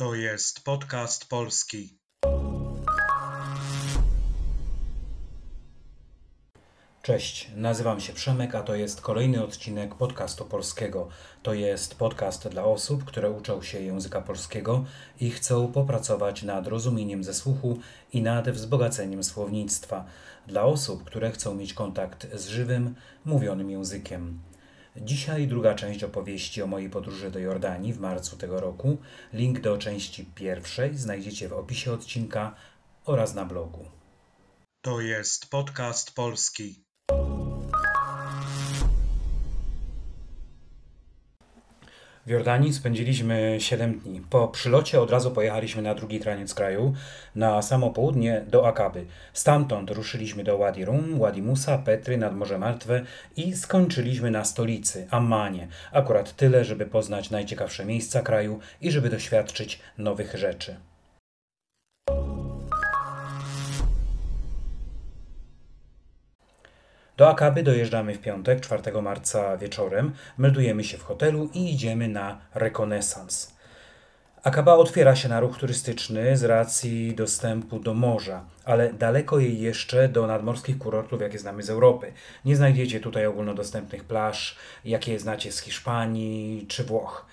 To jest podcast polski. Cześć, nazywam się Przemek, a to jest kolejny odcinek podcastu polskiego. To jest podcast dla osób, które uczą się języka polskiego i chcą popracować nad rozumieniem ze słuchu i nad wzbogaceniem słownictwa. Dla osób, które chcą mieć kontakt z żywym, mówionym językiem. Dzisiaj druga część opowieści o mojej podróży do Jordanii w marcu tego roku. Link do części pierwszej znajdziecie w opisie odcinka oraz na blogu. To jest podcast polski. W Jordanii spędziliśmy 7 dni. Po przylocie od razu pojechaliśmy na drugi kraniec kraju, na samo południe do Akaby. Stamtąd ruszyliśmy do Wadi Rum, Wadi Musa, Petry nad Morze Martwe i skończyliśmy na stolicy, Ammanie. Akurat tyle, żeby poznać najciekawsze miejsca kraju i żeby doświadczyć nowych rzeczy. Do Akaby dojeżdżamy w piątek, 4 marca wieczorem, meldujemy się w hotelu i idziemy na rekonesans. Akaba otwiera się na ruch turystyczny z racji dostępu do morza, ale daleko jej jeszcze do nadmorskich kurortów, jakie znamy z Europy. Nie znajdziecie tutaj ogólnodostępnych plaż, jakie znacie z Hiszpanii czy Włoch.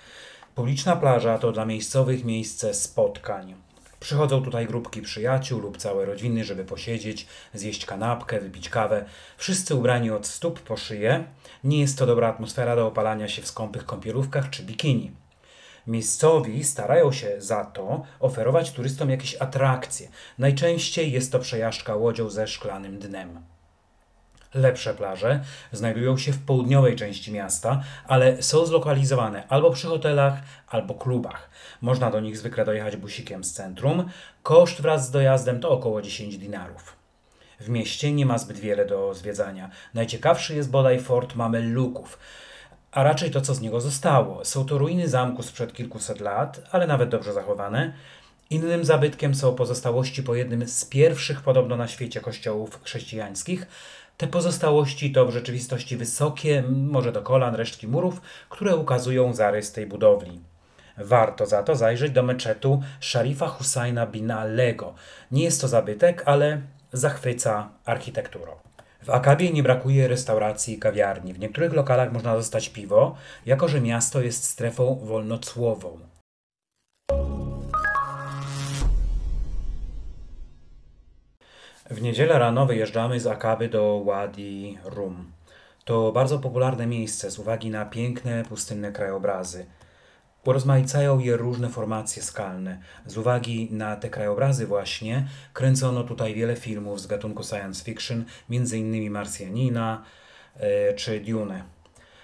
Publiczna plaża to dla miejscowych miejsce spotkań. Przychodzą tutaj grupki przyjaciół lub całe rodziny, żeby posiedzieć, zjeść kanapkę, wypić kawę. Wszyscy ubrani od stóp po szyję. Nie jest to dobra atmosfera do opalania się w skąpych kąpielówkach czy bikini. Miejscowi starają się za to oferować turystom jakieś atrakcje. Najczęściej jest to przejażdżka łodzią ze szklanym dnem. Lepsze plaże znajdują się w południowej części miasta, ale są zlokalizowane albo przy hotelach, albo klubach. Można do nich zwykle dojechać busikiem z centrum. Koszt wraz z dojazdem to około 10 dinarów. W mieście nie ma zbyt wiele do zwiedzania. Najciekawszy jest bodaj fort Mameluków, a raczej to, co z niego zostało. Są to ruiny zamku sprzed kilkuset lat, ale nawet dobrze zachowane. Innym zabytkiem są pozostałości po jednym z pierwszych podobno na świecie kościołów chrześcijańskich. Te pozostałości to w rzeczywistości wysokie, może do kolan, resztki murów, które ukazują zarys tej budowli. Warto za to zajrzeć do meczetu Szarifa Husajna bin Allego. Nie jest to zabytek, ale zachwyca architekturą. W Akabie nie brakuje restauracji i kawiarni. W niektórych lokalach można dostać piwo, jako że miasto jest strefą wolnocłową. W niedzielę rano wyjeżdżamy z Akaby do Wadi Rum. To bardzo popularne miejsce z uwagi na piękne, pustynne krajobrazy. Urozmaicają je różne formacje skalne. Z uwagi na te krajobrazy właśnie kręcono tutaj wiele filmów z gatunku science fiction, m.in. Marsjanina e, czy Dune.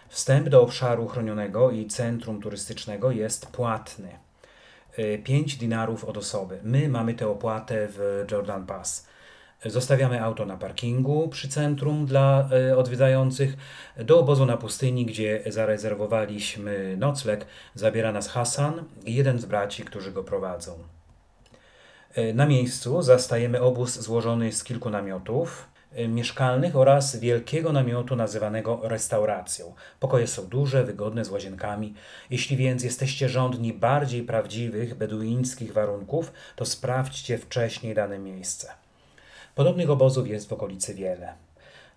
Wstęp do obszaru chronionego i centrum turystycznego jest płatny. 5 dinarów od osoby. My mamy tę opłatę w Jordan Pass. Zostawiamy auto na parkingu przy centrum dla e, odwiedzających. Do obozu na pustyni, gdzie zarezerwowaliśmy nocleg, zabiera nas Hasan i jeden z braci, którzy go prowadzą. E, na miejscu zastajemy obóz złożony z kilku namiotów e, mieszkalnych oraz wielkiego namiotu nazywanego restauracją. Pokoje są duże, wygodne, z łazienkami. Jeśli więc jesteście żądni bardziej prawdziwych, beduińskich warunków, to sprawdźcie wcześniej dane miejsce. Podobnych obozów jest w okolicy wiele.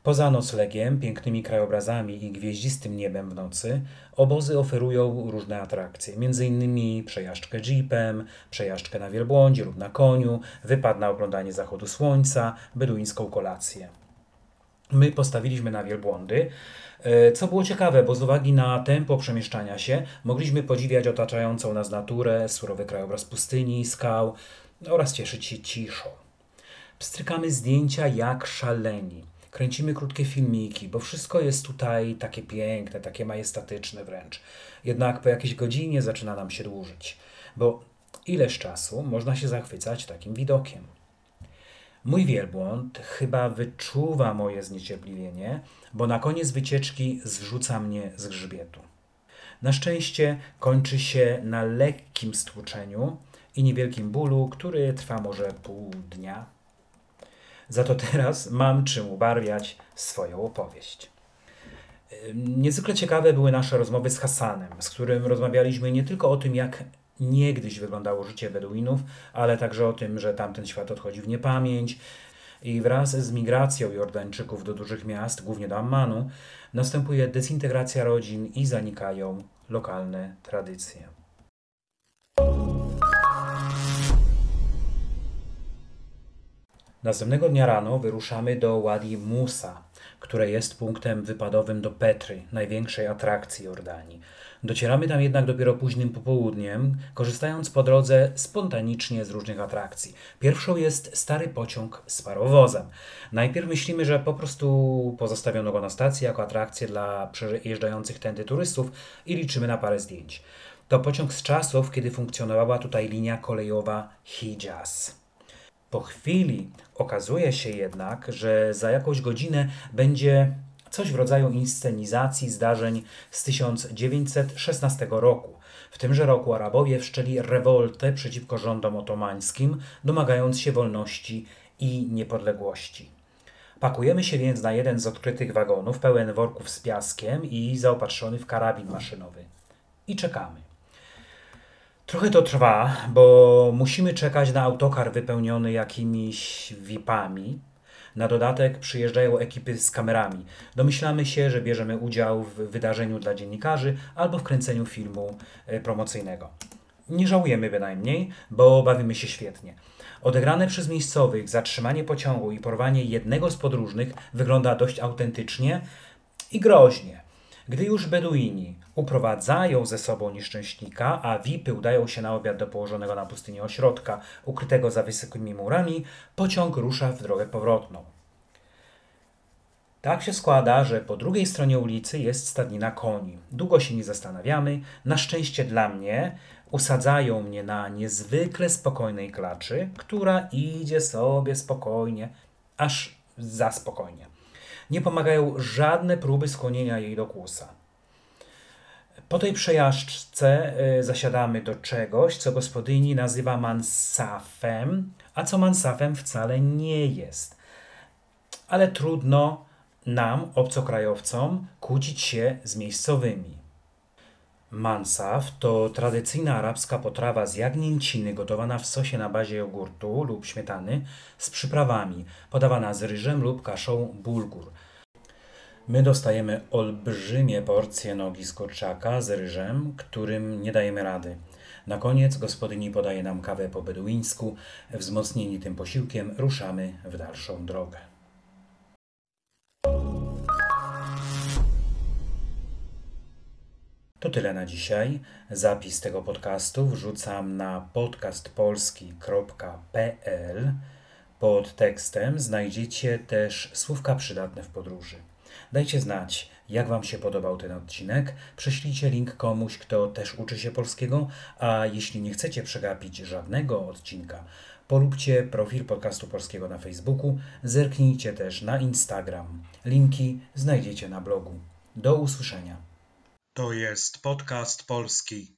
Poza noclegiem, pięknymi krajobrazami i gwieździstym niebem w nocy, obozy oferują różne atrakcje, m.in. przejażdżkę jeepem, przejażdżkę na wielbłądzie lub na koniu, wypad na oglądanie zachodu słońca, beduińską kolację. My postawiliśmy na wielbłądy, e, co było ciekawe, bo z uwagi na tempo przemieszczania się mogliśmy podziwiać otaczającą nas naturę, surowy krajobraz pustyni, skał oraz cieszyć się ciszą. Pstrykamy zdjęcia jak szaleni. Kręcimy krótkie filmiki, bo wszystko jest tutaj takie piękne, takie majestatyczne wręcz. Jednak po jakiejś godzinie zaczyna nam się dłużyć, bo ileż czasu można się zachwycać takim widokiem. Mój wielbłąd chyba wyczuwa moje zniecierpliwienie, bo na koniec wycieczki zrzuca mnie z grzbietu. Na szczęście kończy się na lekkim stłuczeniu i niewielkim bólu, który trwa może pół dnia za to teraz mam czym ubarwiać swoją opowieść. Niezwykle ciekawe były nasze rozmowy z Hasanem, z którym rozmawialiśmy nie tylko o tym, jak niegdyś wyglądało życie Beduinów, ale także o tym, że tamten świat odchodzi w niepamięć. I wraz z migracją Jordańczyków do dużych miast, głównie do Ammanu, następuje dezintegracja rodzin i zanikają lokalne tradycje. Następnego dnia rano wyruszamy do Wadi Musa, które jest punktem wypadowym do Petry, największej atrakcji Jordanii. Docieramy tam jednak dopiero późnym popołudniem, korzystając po drodze spontanicznie z różnych atrakcji. Pierwszą jest stary pociąg z parowozem. Najpierw myślimy, że po prostu pozostawiono go na stacji jako atrakcję dla przejeżdżających tędy turystów i liczymy na parę zdjęć. To pociąg z czasów, kiedy funkcjonowała tutaj linia kolejowa Hijaz. Po chwili okazuje się jednak, że za jakąś godzinę będzie coś w rodzaju inscenizacji zdarzeń z 1916 roku. W tymże roku Arabowie wszczęli rewoltę przeciwko rządom otomańskim, domagając się wolności i niepodległości. Pakujemy się więc na jeden z odkrytych wagonów, pełen worków z piaskiem i zaopatrzony w karabin maszynowy. I czekamy. Trochę to trwa, bo musimy czekać na autokar wypełniony jakimiś VIP-ami. Na dodatek przyjeżdżają ekipy z kamerami. Domyślamy się, że bierzemy udział w wydarzeniu dla dziennikarzy albo w kręceniu filmu e, promocyjnego. Nie żałujemy bynajmniej, bo bawimy się świetnie. Odegrane przez miejscowych zatrzymanie pociągu i porwanie jednego z podróżnych wygląda dość autentycznie i groźnie. Gdy już Beduini uprowadzają ze sobą nieszczęśnika, a VIPy udają się na obiad do położonego na pustyni ośrodka, ukrytego za wysokimi murami, pociąg rusza w drogę powrotną. Tak się składa, że po drugiej stronie ulicy jest stadnina koni. Długo się nie zastanawiamy. Na szczęście dla mnie usadzają mnie na niezwykle spokojnej klaczy, która idzie sobie spokojnie, aż za spokojnie. Nie pomagają żadne próby skłonienia jej do kłusa. Po tej przejażdżce y, zasiadamy do czegoś, co gospodyni nazywa mansafem, a co mansafem wcale nie jest. Ale trudno nam, obcokrajowcom, kłócić się z miejscowymi. Mansaf to tradycyjna arabska potrawa z jagnięciny gotowana w sosie na bazie jogurtu lub śmietany z przyprawami, podawana z ryżem lub kaszą bulgur. My dostajemy olbrzymie porcje nogi z kurczaka z ryżem, którym nie dajemy rady. Na koniec gospodyni podaje nam kawę po beduińsku. Wzmocnieni tym posiłkiem ruszamy w dalszą drogę. To tyle na dzisiaj. Zapis tego podcastu wrzucam na podcastpolski.pl. Pod tekstem znajdziecie też słówka przydatne w podróży. Dajcie znać, jak Wam się podobał ten odcinek. Prześlijcie link komuś, kto też uczy się polskiego, a jeśli nie chcecie przegapić żadnego odcinka, polubcie profil podcastu polskiego na Facebooku, zerknijcie też na Instagram. Linki znajdziecie na blogu. Do usłyszenia. To jest podcast polski.